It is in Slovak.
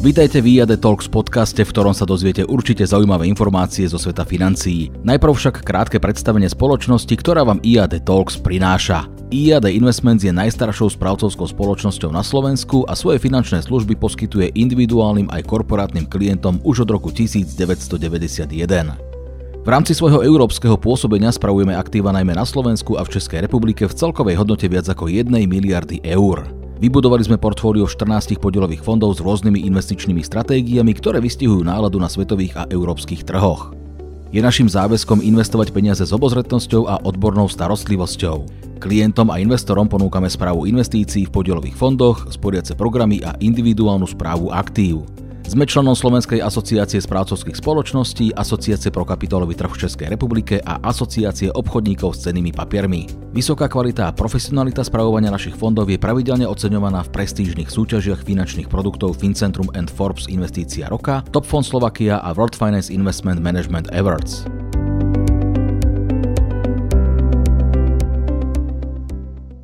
Vítajte v IAD Talks podcaste, v ktorom sa dozviete určite zaujímavé informácie zo sveta financií. Najprv však krátke predstavenie spoločnosti, ktorá vám IAD Talks prináša. IAD Investments je najstaršou správcovskou spoločnosťou na Slovensku a svoje finančné služby poskytuje individuálnym aj korporátnym klientom už od roku 1991. V rámci svojho európskeho pôsobenia spravujeme aktíva najmä na Slovensku a v Českej republike v celkovej hodnote viac ako 1 miliardy eur. Vybudovali sme portfólio 14 podielových fondov s rôznymi investičnými stratégiami, ktoré vystihujú náladu na svetových a európskych trhoch. Je našim záväzkom investovať peniaze s obozretnosťou a odbornou starostlivosťou. Klientom a investorom ponúkame správu investícií v podielových fondoch, sporiace programy a individuálnu správu aktív. Sme členom Slovenskej asociácie správcovských spoločností, Asociácie pro kapitálový trh v Českej republike a Asociácie obchodníkov s cenými papiermi. Vysoká kvalita a profesionalita spravovania našich fondov je pravidelne oceňovaná v prestížnych súťažiach finančných produktov Fincentrum and Forbes Investícia roka, Top Fond Slovakia a World Finance Investment Management Awards.